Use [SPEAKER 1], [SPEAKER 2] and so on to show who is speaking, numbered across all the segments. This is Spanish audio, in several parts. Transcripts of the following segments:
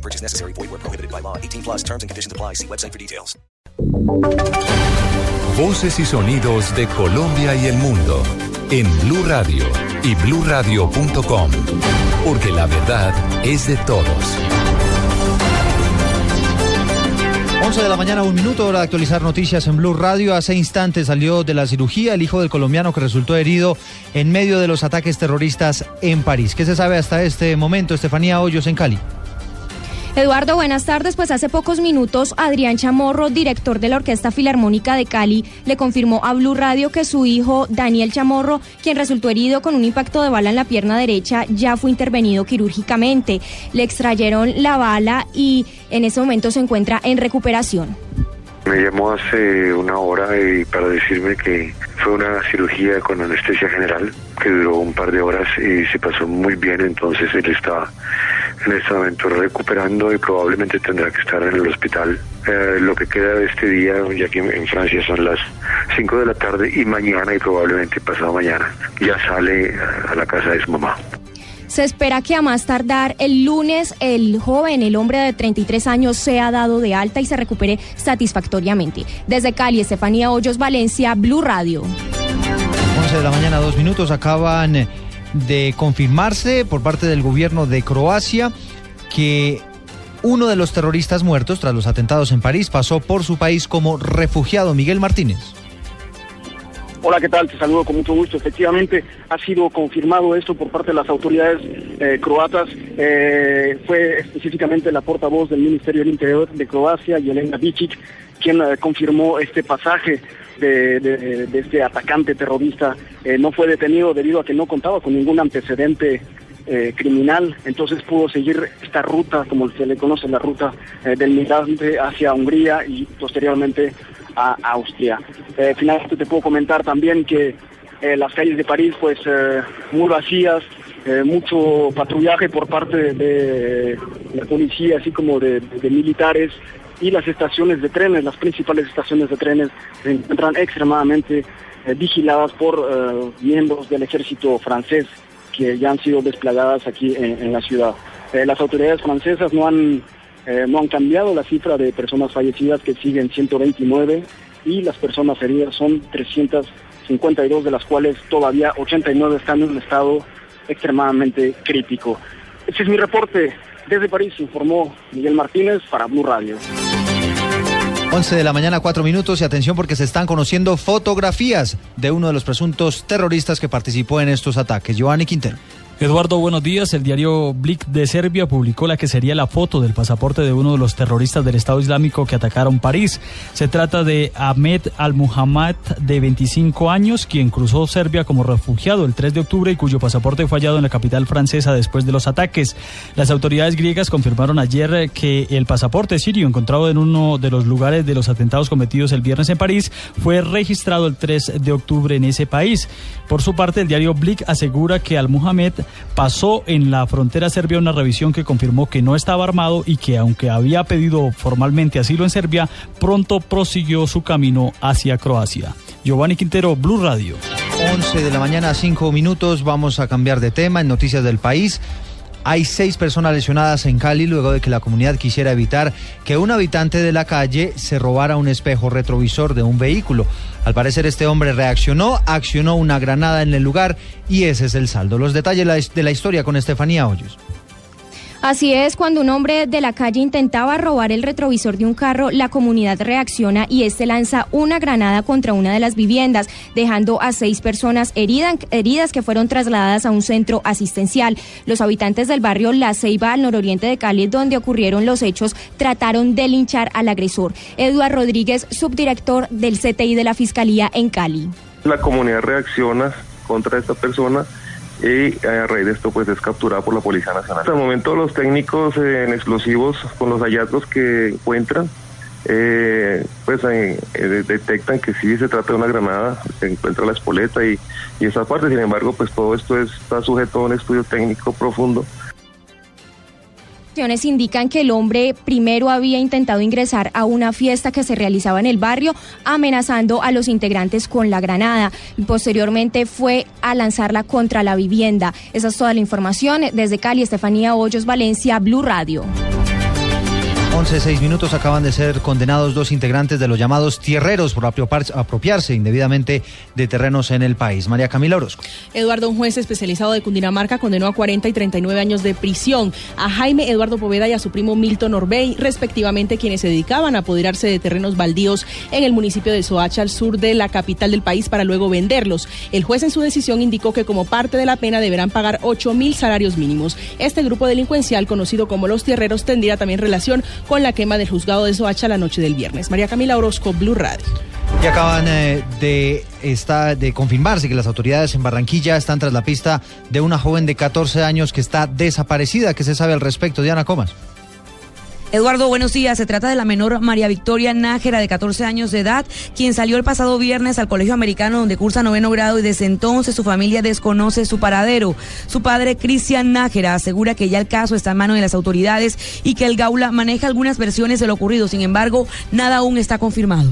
[SPEAKER 1] No purchase necessary. Void where prohibited by law. 18 plus terms and conditions apply. See website for details.
[SPEAKER 2] Voces y sonidos de Colombia y el mundo en Blue Radio y bluradio.com. Porque la verdad es de todos.
[SPEAKER 3] 11 de la mañana, un minuto, hora de actualizar noticias en Blue Radio. Hace instantes salió de la cirugía el hijo del colombiano que resultó herido en medio de los ataques terroristas en París. ¿Qué se sabe hasta este momento, Estefanía Hoyos en Cali?
[SPEAKER 4] Eduardo, buenas tardes. Pues hace pocos minutos Adrián Chamorro, director de la Orquesta Filarmónica de Cali, le confirmó a Blue Radio que su hijo Daniel Chamorro, quien resultó herido con un impacto de bala en la pierna derecha, ya fue intervenido quirúrgicamente. Le extrayeron la bala y en ese momento se encuentra en recuperación.
[SPEAKER 5] Me llamó hace una hora para decirme que fue una cirugía con anestesia general que duró un par de horas y se pasó muy bien, entonces él está en este momento recuperando y probablemente tendrá que estar en el hospital. Eh, lo que queda de este día, ya que en Francia son las 5 de la tarde y mañana y probablemente pasado mañana ya sale a la casa de su mamá.
[SPEAKER 4] Se espera que a más tardar el lunes el joven, el hombre de 33 años, sea dado de alta y se recupere satisfactoriamente. Desde Cali, Estefanía Hoyos, Valencia, Blue Radio.
[SPEAKER 3] 11 de la mañana, dos minutos, acaban de confirmarse por parte del gobierno de Croacia que uno de los terroristas muertos tras los atentados en París pasó por su país como refugiado, Miguel Martínez.
[SPEAKER 6] Hola, ¿qué tal? Te saludo con mucho gusto. Efectivamente, ha sido confirmado esto por parte de las autoridades eh, croatas. Eh, fue específicamente la portavoz del Ministerio del Interior de Croacia, Yelena Vicic, quien eh, confirmó este pasaje de, de, de, este atacante terrorista. no fue detenido debido a que no contaba con ningún antecedente eh, criminal, entonces pudo seguir esta ruta, como se le conoce, la ruta eh, del migrante hacia Hungría y posteriormente a Austria. Eh, finalmente te puedo comentar también que las calles de París, pues muy vacías, mucho patrullaje por parte de, la policía, así como de, de militares, y las estaciones de trenes, las principales estaciones de trenes, se encuentran extremadamente vigiladas por miembros del ejército francés que ya han sido desplegadas aquí en, la ciudad. Eh, las autoridades francesas no han, eh, no han cambiado la cifra de personas fallecidas que siguen 129 y las personas heridas son 352 de las cuales todavía 89 están en un estado extremadamente crítico. Ese es mi reporte. Desde París informó Miguel Martínez para Blue Radio.
[SPEAKER 3] 11 de la mañana, 4 minutos y atención porque se están conociendo fotografías de uno de los presuntos terroristas que participó en estos ataques. Giovanni Quintero.
[SPEAKER 7] Eduardo, buenos días. El diario Blick de Serbia publicó la que sería la foto del pasaporte de uno de los terroristas del Estado Islámico que atacaron París. Se trata de Ahmed Al-Muhammad, de 25 años, quien cruzó Serbia como refugiado el 3 de octubre y cuyo pasaporte fue hallado en la capital francesa después de los ataques. Las autoridades griegas confirmaron ayer que el pasaporte sirio encontrado en uno de los lugares de los atentados cometidos el viernes en París fue registrado el 3 de octubre en ese país. Por su parte, el diario Blick asegura que Al-Muhammad pasó en la frontera serbia una revisión que confirmó que no estaba armado y que aunque había pedido formalmente asilo en Serbia, pronto prosiguió su camino hacia Croacia. Giovanni Quintero, Blue Radio.
[SPEAKER 3] 11 de la mañana, 5 minutos. Vamos a cambiar de tema en Noticias del País. Hay seis personas lesionadas en Cali luego de que la comunidad quisiera evitar que un habitante de la calle se robara un espejo retrovisor de un vehículo. Al parecer este hombre reaccionó, accionó una granada en el lugar y ese es el saldo. Los detalles de la historia con Estefanía Hoyos.
[SPEAKER 4] Así es, cuando un hombre de la calle intentaba robar el retrovisor de un carro, la comunidad reacciona y este lanza una granada contra una de las viviendas, dejando a seis personas heridas, heridas que fueron trasladadas a un centro asistencial. Los habitantes del barrio La Ceiba, al nororiente de Cali, donde ocurrieron los hechos, trataron de linchar al agresor. Eduardo Rodríguez, subdirector del CTI de la Fiscalía en Cali.
[SPEAKER 8] La comunidad reacciona contra esta persona y a raíz de esto pues es capturada por la Policía Nacional. Hasta el momento los técnicos en explosivos con los hallazgos que encuentran eh, pues eh, eh, detectan que sí se trata de una granada, se encuentra la espoleta y, y esa parte, sin embargo, pues todo esto está sujeto a un estudio técnico profundo
[SPEAKER 4] indican que el hombre primero había intentado ingresar a una fiesta que se realizaba en el barrio, amenazando a los integrantes con la granada. Posteriormente fue a lanzarla contra la vivienda. Esa es toda la información. Desde Cali, Estefanía Hoyos, Valencia, Blue Radio.
[SPEAKER 3] 11, 6 minutos acaban de ser condenados dos integrantes de los llamados tierreros por apropiarse indebidamente de terrenos en el país. María Camila Orozco.
[SPEAKER 9] Eduardo, un juez especializado de Cundinamarca, condenó a 40 y 39 años de prisión a Jaime Eduardo Poveda y a su primo Milton Orbey, respectivamente, quienes se dedicaban a apoderarse de terrenos baldíos en el municipio de Soacha, al sur de la capital del país, para luego venderlos. El juez en su decisión indicó que como parte de la pena deberán pagar 8 mil salarios mínimos. Este grupo delincuencial, conocido como los tierreros, tendría también relación con la quema del juzgado de Soacha la noche del viernes. María Camila Orozco, Blue Radio.
[SPEAKER 3] Y acaban eh, de, de confirmarse que las autoridades en Barranquilla están tras la pista de una joven de 14 años que está desaparecida. ¿Qué se sabe al respecto? Diana Comas.
[SPEAKER 10] Eduardo, buenos días. Se trata de la menor María Victoria Nájera, de 14 años de edad, quien salió el pasado viernes al colegio americano donde cursa noveno grado y desde entonces su familia desconoce su paradero. Su padre, Cristian Nájera, asegura que ya el caso está en manos de las autoridades y que el Gaula maneja algunas versiones de lo ocurrido. Sin embargo, nada aún está confirmado.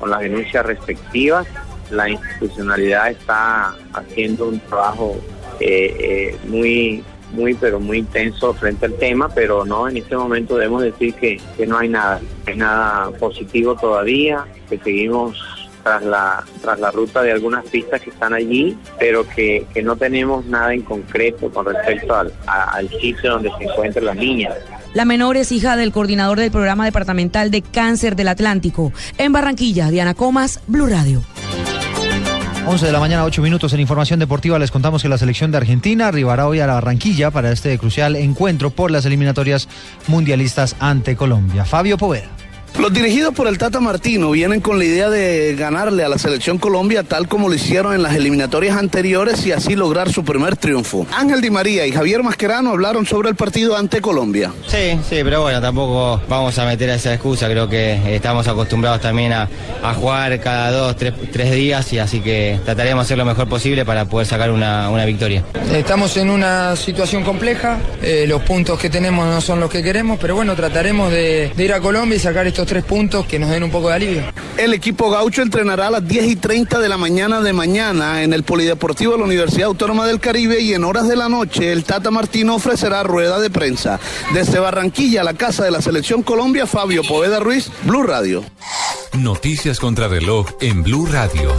[SPEAKER 11] Con las denuncias respectivas, la institucionalidad está haciendo un trabajo eh, eh, muy muy, pero muy intenso frente al tema, pero no, en este momento debemos decir que, no hay nada, hay nada positivo todavía, que seguimos tras la, tras la ruta de algunas pistas que están allí, pero que, no tenemos nada en concreto con respecto al, al sitio donde se encuentra la niña.
[SPEAKER 10] La menor es hija del coordinador del programa departamental de cáncer del Atlántico. En Barranquilla, Diana Comas, Blue Radio.
[SPEAKER 3] 11 de la mañana, 8 minutos en Información Deportiva. Les contamos que la selección de Argentina arribará hoy a la Barranquilla para este crucial encuentro por las eliminatorias mundialistas ante Colombia. Fabio Poveda.
[SPEAKER 12] Los dirigidos por el Tata Martino vienen con la idea de ganarle a la selección Colombia tal como lo hicieron en las eliminatorias anteriores y así lograr su primer triunfo. Ángel Di María y Javier Mascherano hablaron sobre el partido ante Colombia.
[SPEAKER 13] Sí, sí, pero bueno, tampoco vamos a meter esa excusa. Creo que estamos acostumbrados también a, jugar cada dos, tres, días y así que trataremos de hacer lo mejor posible para poder sacar una, victoria.
[SPEAKER 14] Estamos en una situación compleja, eh, los puntos que tenemos no son los que queremos, pero bueno, trataremos de ir a Colombia y sacar estos tres puntos que nos den un poco de alivio.
[SPEAKER 12] El equipo gaucho entrenará a las 10 y 30 de la mañana de mañana en el Polideportivo de la Universidad Autónoma del Caribe y en horas de la noche el Tata Martino ofrecerá rueda de prensa. Desde Barranquilla, la casa de la Selección Colombia, Fabio Poveda Ruiz, Blue Radio.
[SPEAKER 2] Noticias contra reloj en Blue Radio.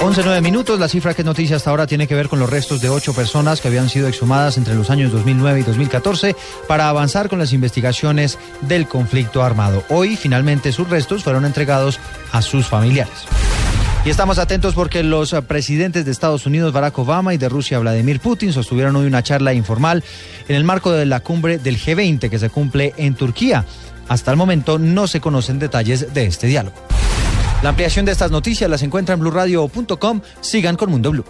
[SPEAKER 3] 11.9 minutos. La cifra que es noticia hasta ahora tiene que ver con los restos de ocho personas que habían sido exhumadas entre los años 2009 y 2014 para avanzar con las investigaciones del conflicto armado. Hoy, finalmente, sus restos fueron entregados a sus familiares. Y estamos atentos porque los presidentes de Estados Unidos, Barack Obama, y de Rusia, Vladimir Putin, sostuvieron hoy una charla informal en el marco de la cumbre del G20 que se cumple en Turquía. Hasta el momento no se conocen detalles de este diálogo. La ampliación de estas noticias las encuentra en blurradio.com. Sigan con Mundo Blue.